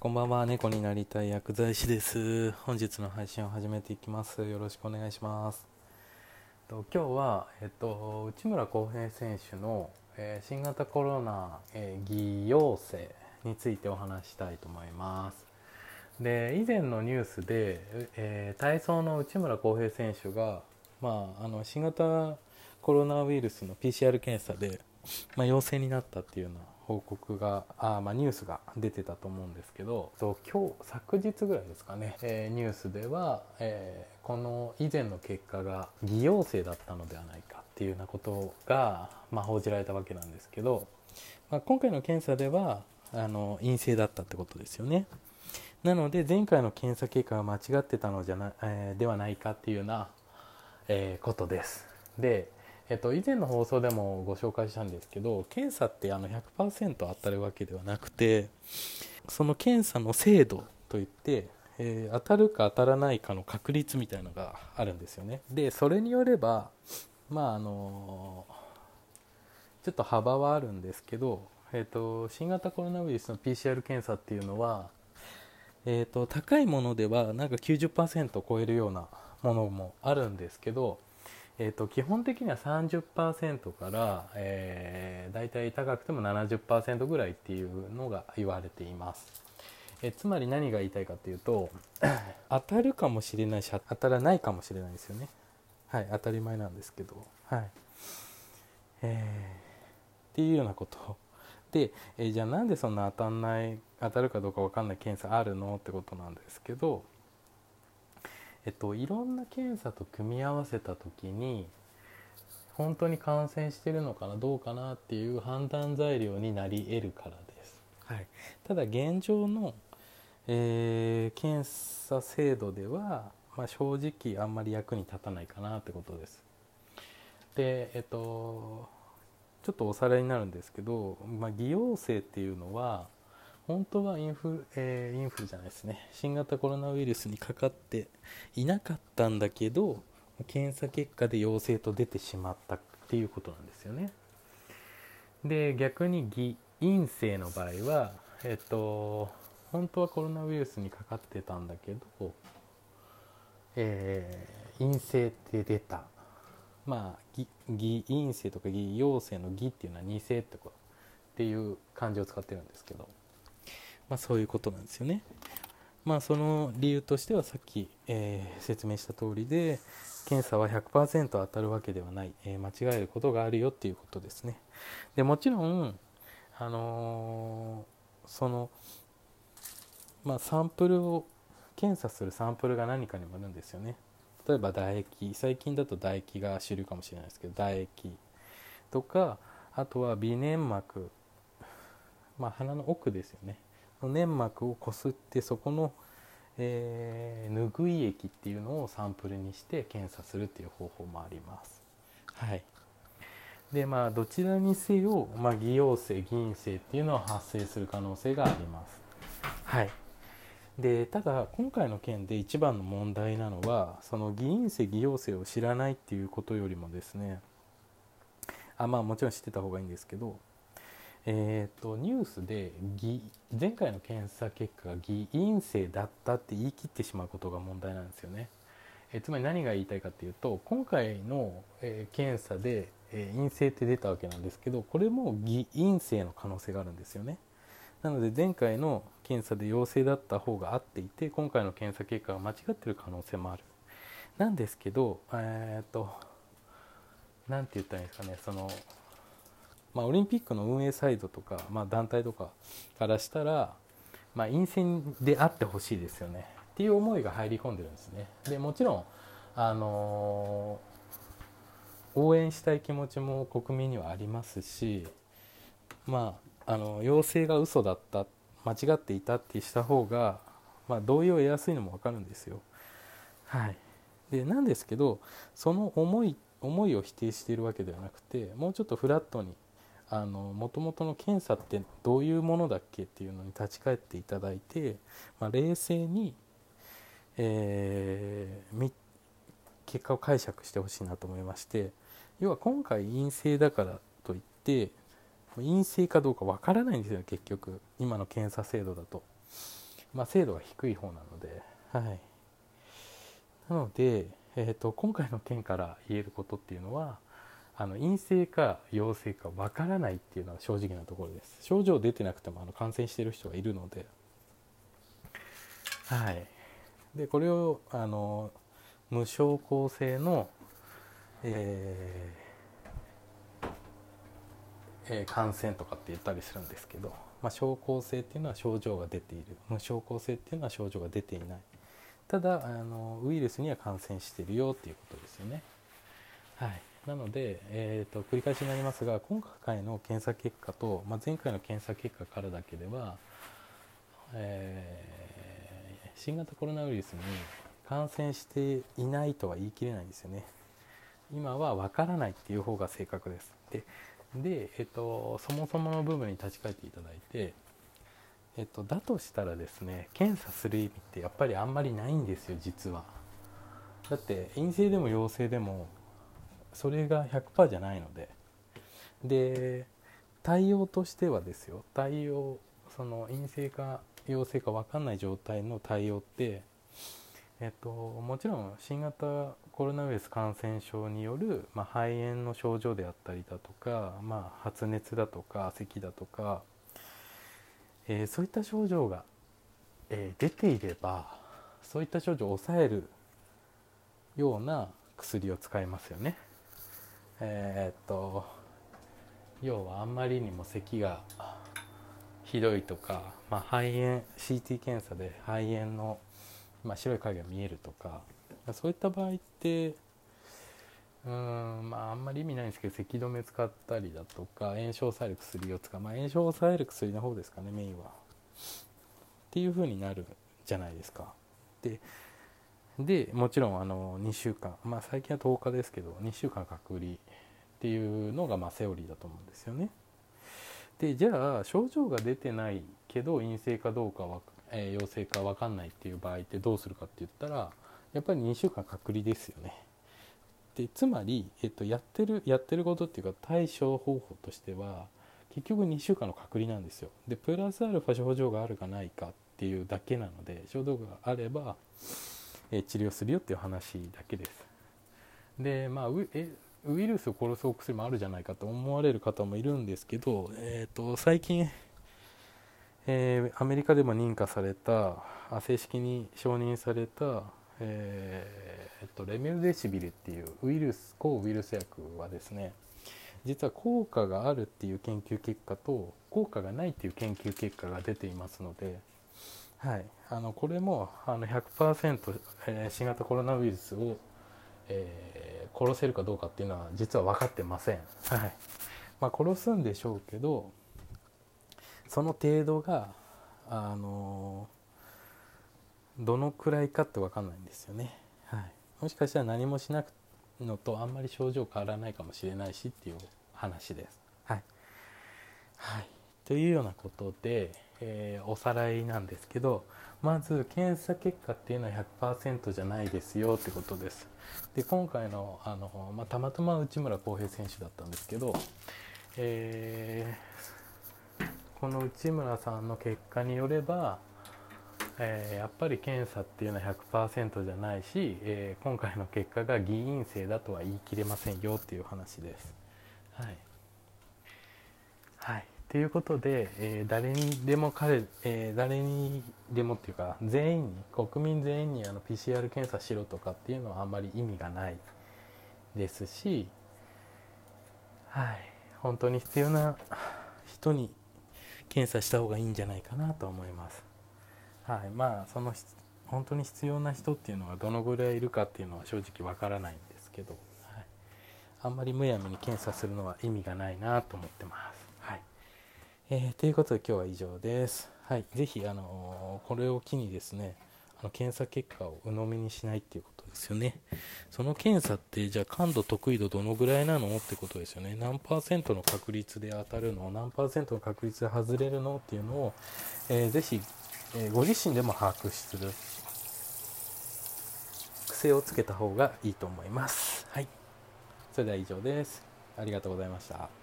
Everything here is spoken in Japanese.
こんばんは、猫になりたい薬剤師です。本日の配信を始めていきます。よろしくお願いします。と今日は、えっと、内村航平選手の、えー新型コロナ、えー偽陽性についてお話したいと思います。で以前のニュースで、えー体操の内村航平選手が、まあ、あの新型コロナウイルスの PCR 検査で、まあ、陽性になったっていうような報告があ、まあ、ニュースが出てたと思うんですけどそう今日昨日ぐらいですかね、えーニュースでは、えーこの以前の結果が偽陽性だったのではないかっていうようなことが、まあ、報じられたわけなんですけど、まあ、今回の検査ではあの陰性だったってことですよね。なので前回の検査結果が間違ってたのじゃな、えーではないかっていうような、えことです。で、えっと、以前の放送でもご紹介したんですけど検査ってあの100%当たるわけではなくてその検査の精度といって、えー当たるか当たらないかの確率みたいのがあるんですよね。でそれによればまああのちょっと幅はあるんですけど、えー、と新型コロナウイルスの PCR 検査っていうのはえー、と高いものではなんか90%を超えるようなものもあるんですけど、えー、と基本的には30%から、えー、だいたい高くても70%ぐらいっていうのが言われています、えつまり何が言いたいかというと 当たるかもしれないし当たらないかもしれないですよね。はい当たり前なんですけど。はい。えーっていうようなこと。で、えーじゃあなんでそんな当たんない当たるかどうか分かんない検査あるの？ってことなんですけど、えっと、いろんな検査と組み合わせた時に本当に感染してるのかなどうかなっていう判断材料になり得るからです、はい、ただ現状の、えー検査制度では、まあ、正直あんまり役に立たないかなってことです。でえっとちょっとおさらいになるんですけど、まあ、偽陽性っていうのは本当はインフル,、えーインフルじゃないですね。新型コロナウイルスにかかっていなかったんだけど検査結果で陽性と出てしまったっていうことなんですよね。で逆に偽陰性の場合はえっと本当はコロナウイルスにかかってたんだけど、えー陰性って出た。まあ偽陰性とか偽陽性の偽っていうのは偽ってことっていう漢字を使ってるんですけど。まあそういうことなんですよね。まあその理由としてはさっき、えー説明した通りで検査は100%当たるわけではない、えー間違えることがあるよっていうことですね。でもちろんあのーそのまあサンプルを検査するサンプルが何かにもよるんですよね。例えば唾液最近だと唾液が主流かもしれないですけど唾液とかあとは鼻粘膜。まあ鼻の奥ですよね。粘膜をこすってそこの、えー拭い液っていうのをサンプルにして検査するっていう方法もあります。はい。でまあどちらにせよ、まあ、偽陽性偽陰性っていうのは発生する可能性があります。はい。でただ今回の件で一番の問題なのはその偽陰性偽陽性を知らないっていうことよりもですね。あまあもちろん知ってた方がいいんですけどえー、とニュースで前回の検査結果が偽陰性だったって言い切ってしまうことが問題なんですよね、えつまり何が言いたいかというと今回の、えー検査で、えー陰性って出たわけなんですけどこれも偽陰性の可能性があるんですよね。なので前回の検査で陽性だった方が合っていて今回の検査結果が間違ってる可能性もある。なんですけどえっ、となんて言ったらいいんですかねそのまあ、オリンピックの運営サイドとか、まあ、団体とかからしたら、まあ、陰性であってほしいですよね。っていう思いが入り込んでるんですね。でもちろん、あのー応援したい気持ちも国民にはありますしまああの陽性が嘘だった間違っていたってした方が、まあ、同意を得やすいのも分かるんですよ。はい。でなんですけどその思い思いを否定しているわけではなくてもうちょっとフラットにもともとの検査ってどういうものだっけっていうのに立ち返っていただいて、まあ、冷静に、えー結果を解釈してほしいなと思いまして要は今回陰性だからといって陰性かどうかわからないんですよ結局。今の検査制度だと。まあ、精度が低い方なので、はい、なので、えーと、今回の件から言えることっていうのはあの陰性か陽性かわからないっていうのが正直なところです。症状出てなくてもあの感染してる人がいるので。はい。でこれをあの無症候性の、えーえー、感染とかって言ったりするんですけど、まあ、症候性っていうのは症状が出ている。無症候性っていうのは症状が出ていない。ただあのウイルスには感染してるよっていうことですよね。はい。なので、えーと、繰り返しになりますが今回の検査結果と、まあ、前回の検査結果からだけでは、えー、新型コロナウイルスに感染していないとは言い切れないんですよね。今は分からないっていう方が正確です。でで、えっと、そもそもの部分に立ち返っていただいて、えっと、だとしたらですね検査する意味ってやっぱりあんまりないんですよ実は。だって陰性でも陽性でもそれが100%じゃないのでで対応としてはですよ対応その陰性か陽性か分かんない状態の対応ってえっと、もちろん新型コロナウイルス感染症による、まあ、肺炎の症状であったりだとか、まあ、発熱だとか咳だとか、えー、そういった症状が、えー、出ていればそういった症状を抑えるような薬を使いますよね。えー、っと要はあんまりにも咳がひどいとか、まあ、肺炎 CT 検査で肺炎のまあ、白い影が見えるとかそういった場合ってうんまああんまり意味ないんですけど咳止め使ったりだとか炎症を抑える薬を使う、まあ、炎症を抑える薬の方ですかねメインは。っていう風になるじゃないですか。ででもちろんあの2週間まあ最近は10日ですけど2週間隔離っていうのがまあセオリーだと思うんですよね。でじゃあ症状が出てないけど陰性かどうかはえー、陽性か分かんないっていう場合ってどうするかって言ったらやっぱり2週間隔離ですよね。でつまり、えっと、やってるやってることっていうか対処方法としては結局2週間の隔離なんですよ。でプラスアルファ症状があるかないかっていうだけなので症状があれば、え、治療するよっていう話だけです。でまあウえウイルスを殺すお薬もあるじゃないかと思われる方もいるんですけど、えーと最近えー、アメリカでも認可された正式に承認された、えー、えっと、レミルデシビルっていうウイルス抗ウイルス薬はですね実は効果があるっていう研究結果と効果がないっていう研究結果が出ていますので、はい、あのこれもあの100%、えー、新型コロナウイルスを、えー、殺せるかどうかっていうのは実は分かってません。はい。まあ、殺すんでしょうけどその程度があのどのくらいかって分かんないんですよね、はい、もしかしたら何もしなくのとあんまり症状変わらないかもしれないしっていう話です。はい、はい、というようなことで、えー、おさらいなんですけどまず検査結果っていうのは100%じゃないですよってことです。で今回のあの、まあ、たまたま内村航平選手だったんですけど、えーこの内村さんの結果によれば、えー、やっぱり検査っていうのは100%じゃないし、え、今回の結果が偽陰性だとは言い切れませんよっていう話です。はい。はい。ということで、えー、誰にでも彼、えー、誰にでもっていうか全員に国民全員にあの PCR 検査しろとかっていうのはあんまり意味がないですし、はい、本当に必要な人に検査した方がいいんじゃないかなと思います。はい、まあその本当に必要な人っていうのはどのぐらいいるかっていうのは正直わからないんですけど、はい、あんまりむやみに検査するのは意味がないなと思ってます。えー、ということで今日は以上です。はい、ぜひあのこれを機にですねあの検査結果を鵜呑みにしないっていうことですよね。その検査ってじゃあ感度得意度どのぐらいなのってことですよね。何パーセントの確率で当たるの？何パーセントの確率で外れるのっていうのを、えー、ぜひ、えー、ご自身でも把握する癖をつけた方がいいと思います。はい。それでは以上です。ありがとうございました。